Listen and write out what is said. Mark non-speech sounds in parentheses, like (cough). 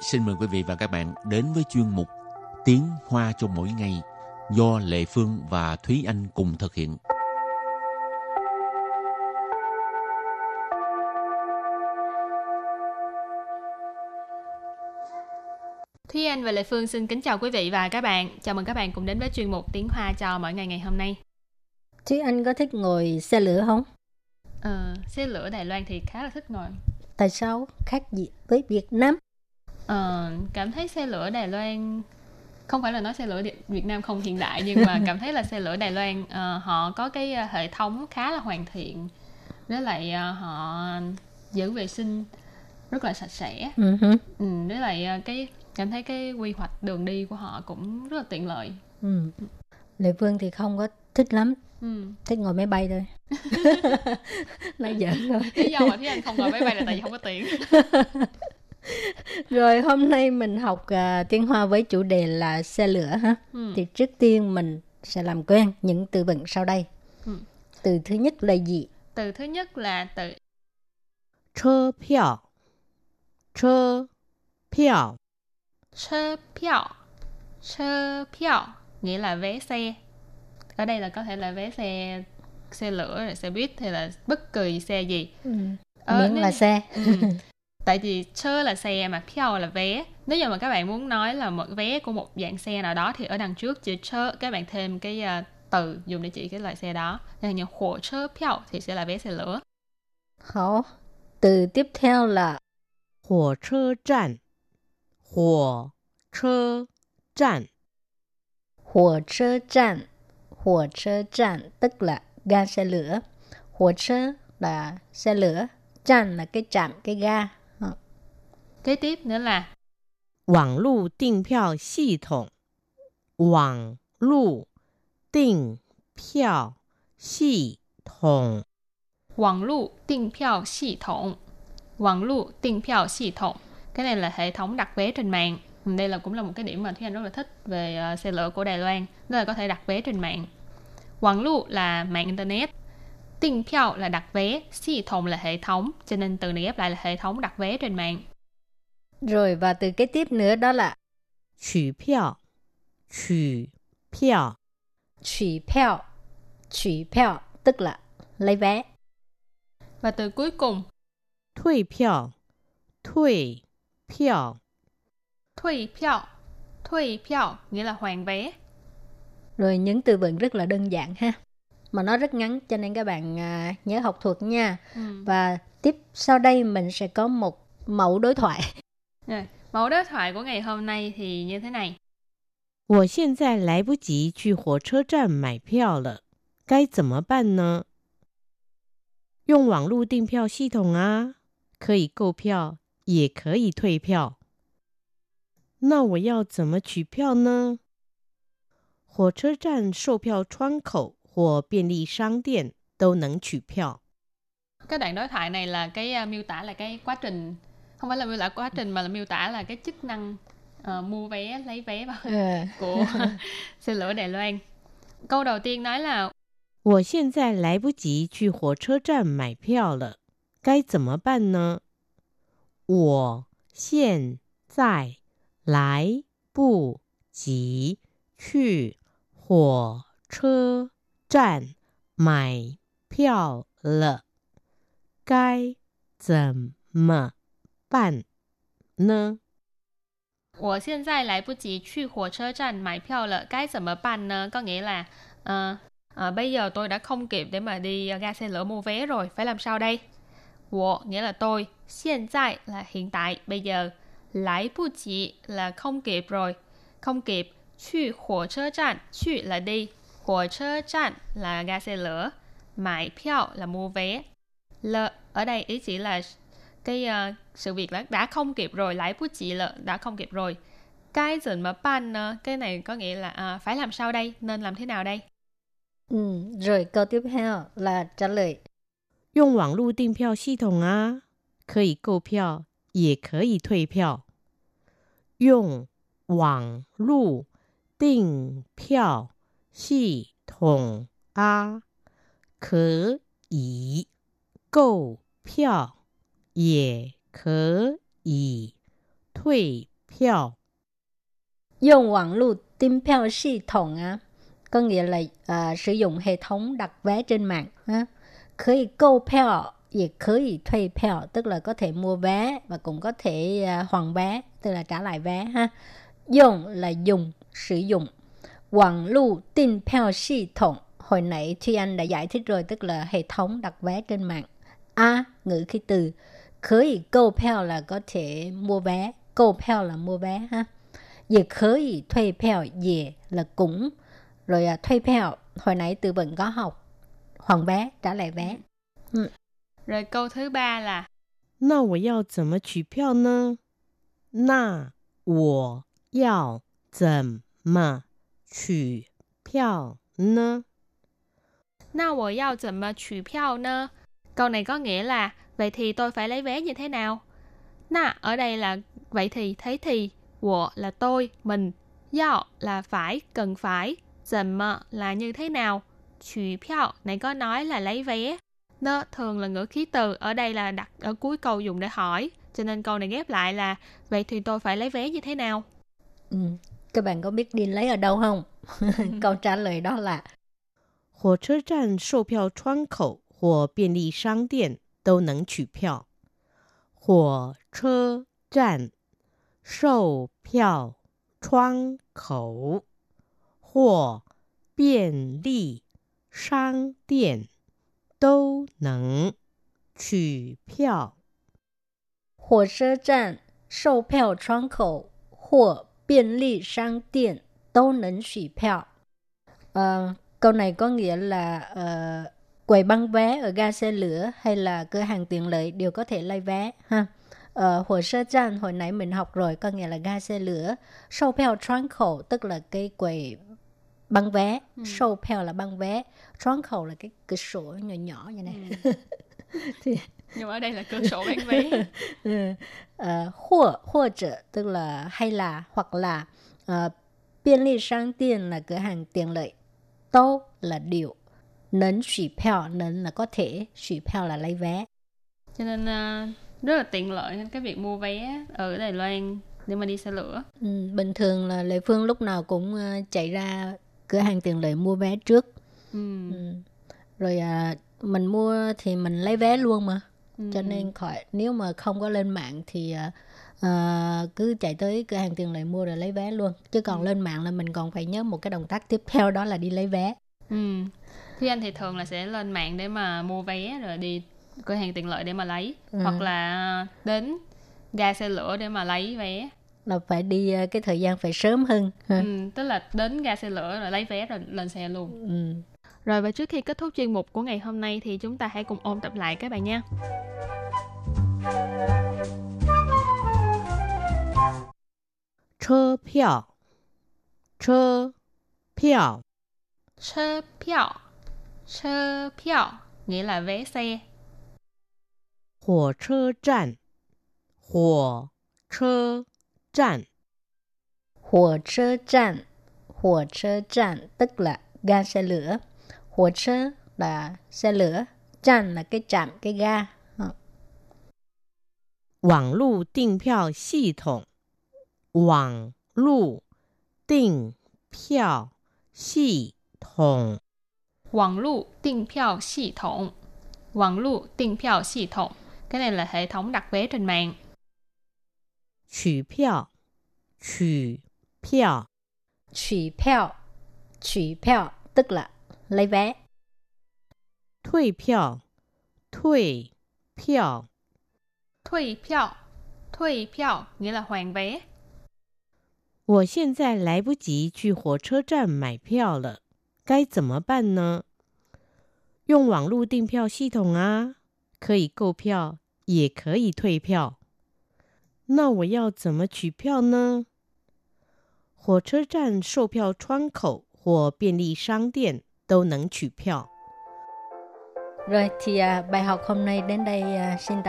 xin mời quý vị và các bạn đến với chuyên mục Tiếng Hoa cho mỗi ngày do Lệ Phương và Thúy Anh cùng thực hiện. Thúy Anh và Lệ Phương xin kính chào quý vị và các bạn. Chào mừng các bạn cùng đến với chuyên mục Tiếng Hoa cho mỗi ngày ngày hôm nay. Thúy Anh có thích ngồi xe lửa không? Ờ, xe lửa Đài Loan thì khá là thích ngồi. Tại sao? Khác gì với Việt Nam? Ờ, cảm thấy xe lửa Đài Loan không phải là nói xe lửa Việt Nam không hiện đại nhưng mà cảm thấy là xe lửa Đài Loan uh, họ có cái ờ, hệ thống khá là hoàn thiện với lại uh, họ giữ vệ sinh rất là sạch sẽ uh-huh. ừ, với lại uh, cái cảm thấy cái quy hoạch đường đi của họ cũng rất là tiện lợi ừ. Lệ Phương thì không có thích lắm ừ. thích ngồi máy bay thôi (laughs) (laughs) nói giỡn thôi lý do mà thấy anh không ngồi máy bay là tại vì không có tiền (laughs) (laughs) rồi hôm nay mình học uh, tiếng hoa với chủ đề là xe lửa ha. Ừ. thì trước tiên mình sẽ làm quen những từ vựng sau đây. Ừ. từ thứ nhất là gì? Từ thứ nhất là từ chơ piao. Chơ piao. Chơ piao. Chơ piao nghĩa là vé xe. Ở đây là có thể là vé xe xe lửa xe buýt hay là bất kỳ xe gì. Ừ. ờ, miễn nên... là xe. Ừ. (laughs) tại vì chơ là xe mà piao là vé. Nếu như mà các bạn muốn nói là một vé của một dạng xe nào đó thì ở đằng trước chữ chơ các bạn thêm cái uh, từ dùng để chỉ cái loại xe đó. Nên như hỏa chơ piao thì sẽ là vé xe lửa. Hảo, từ tiếp theo là hỏa chơ trạm hỏa chơ trạm hỏa chơ trạm hỏa chơ trạm tức là ga xe lửa. Hỏa chơ là xe lửa trạm là cái trạm cái ga. Kế tiếp nữa là 网络订票系统，网络订票系统，网络订票系统，网络订票系统. Cái này là hệ thống đặt vé trên mạng. Đây là cũng là một cái điểm mà Thúy Anh rất là thích về uh, xe lửa của Đài Loan. Đó là có thể đặt vé trên mạng. Quảng lưu là mạng internet. Tiền票là đặt vé. Xi thống là hệ thống. Cho nên từ này ghép lại là hệ thống đặt vé trên mạng. Rồi và từ kế tiếp nữa đó là 取票取票取票取票 tức là lấy vé. Và từ cuối cùng 退票退票退票退票 nghĩa là hoàn vé. Rồi những từ vựng rất là đơn giản ha. Mà nó rất ngắn cho nên các bạn à, nhớ học thuộc nha. Ừ. Và tiếp sau đây mình sẽ có một mẫu đối thoại Rồi, mẫu đối thoại của ngày hôm nay thì như thế này. 我现在来不及去火车站买票了，该怎么办呢？用网络订票系统啊，可以购票，也可以退票。那我要怎么取票呢？火车站售票窗口或便利商店都能取票。Cái đoạn đối thoại này là cái uh, miêu tả là cái quá trình không phải là miêu tả quá trình mà là miêu tả là cái chức năng uh, mua vé lấy vé vào ừ. (laughs) của (laughs) xe lửa Đài Loan câu đầu tiên nói là 我现在来不及去火车站买票了，该怎么办呢？我现在来不及去火车站买票了，该怎么 办呢？我现在来不及去火车站买票了，该怎么办呢？Có nghĩa là uh, uh, bây giờ tôi đã không kịp để mà đi ga xe lửa mua vé rồi, phải làm sao đây? 我 nghĩa là tôi, 现在 là hiện tại, bây giờ, 来不及 là không kịp rồi, không kịp. 去火车站去 là đi, 火车站 là ga xe lửa, 买票 là mua vé. L ở đây ý chỉ là cái uh, sự việc đã, đã không kịp rồi lại bút chị là đã không kịp rồi cái gì mà ban cái này có nghĩa là uh, phải làm sao đây nên làm thế nào đây ừ, rồi câu tiếp theo là trả lời 用网络订票系统啊，可以购票，也可以退票。用网络订票系统啊，可以购票。 也可以退 退票 dùng 网络订票系统á có nghĩa là uh, sử dụng hệ thống đặt vé trên mạng ha. Có thể购票也可以退票tức là có thể mua vé và cũng có thể uh, hoàn vé tức là trả lại vé ha. Dùng là dùng sử dụng. Quảng lưu tin票系统hồi nãy Thuy Anh đã giải thích rồi tức là hệ thống đặt vé trên mạng. A ngữ khí từ có thể购票 là có thể mua vé,购票 là mua vé ha. 也可以退票 也 là cũng rồi à, thuê票hồi nãy từ vựng có học hoàn vé trả lại vé ừ. rồi câu thứ ba là 那我要怎么取票呢？那我要怎么取票呢？那我要怎么取票呢？Câu này có nghĩa là vậy thì tôi phải lấy vé như thế nào? Na ở đây là vậy thì thế thì, wo là tôi, mình, yao là phải, cần phải, dần mờ là như thế nào, chủ票này có nói là lấy vé. Nơ thường là ngữ khí từ, ở đây là đặt ở cuối câu dùng để hỏi. Cho nên câu này ghép lại là vậy thì tôi phải lấy vé như thế nào? Ừ. Các bạn có biết đi lấy ở đâu không? (laughs) câu trả lời đó là 火车站售票窗口或便利商店 都能取票。火车站售票窗口或便利商店都能取票。火车站售票窗口或便利商店都能取票。呃 câu này có nghĩa là uh, quầy băng vé ở ga xe lửa hay là cửa hàng tiện lợi đều có thể lấy vé ha. Ờ, ở hồ sơ chan hồi nãy mình học rồi có nghĩa là ga xe lửa. Sâu peo tráng khẩu tức là cái quầy băng vé. Ừ. Peo là băng vé. Tráng khẩu là cái cửa sổ nhỏ nhỏ như này. Ừ. (laughs) Thì... Nhưng mà ở đây là cửa sổ bán vé. (laughs) ừ. Ờ, à, hoặc, hoặc tức là hay là hoặc là uh, biên lý sang tiền là cửa hàng tiện lợi. Tô là điều Nấn xỉ pèo, nấn là có thể, xỉ pèo là lấy vé. Cho nên uh, rất là tiện lợi cái việc mua vé ở Đài Loan để mà đi xe lửa. Ừ, bình thường là Lệ Phương lúc nào cũng ờ, chạy ra cửa hàng tiền lợi mua vé trước. Ừ. Ừ. Rồi à, mình mua thì mình lấy vé luôn mà. Ừ. Cho nên khỏi nếu mà không có lên mạng thì à, à, cứ chạy tới cửa hàng tiền lợi mua rồi lấy vé luôn. Chứ còn ừ. lên mạng là mình còn phải nhớ một cái động tác tiếp theo đó là đi lấy vé. Ừ. Thì anh thì thường là sẽ lên mạng để mà mua vé rồi đi cửa hàng tiện lợi để mà lấy. Ừ. hoặc là đến ga xe lửa để mà lấy vé. Là phải đi ờ, cái thời gian phải sớm hơn Ừ, tức là đến ga xe lửa rồi lấy vé rồi lên xe luôn. Ừ. rồi và trước khi kết thúc chuyên mục của ngày hôm nay thì chúng ta hãy cùng ôn tập lại các bạn nha. Chơ piao Chơ piao Chơ piao Chơ piao nghĩa là vé xe 火车站，火车站，火车站，火车站 tức là ga xe lửa.火车 là xe lửa, trạm là cái trạm, cái ga. 网络订票系统，网络订票系统， 网络订票系统，网络订票系统。cái này là hệ thống đặt vé trên mạng. Chủ票, chủ票. Chủ票, chủ票tức là lấy vé. Thuê票, thuê票. Thuê票, thuê票nghĩa là hoàn vé. 我现在来不及去火车站买票了， 该怎么办呢？用网络订票系统啊。可以购票，也可以退票。那我要怎么取票呢？火车站售票窗口或便利商店都能取票。Rồi thì bài học hôm nay đến đây xin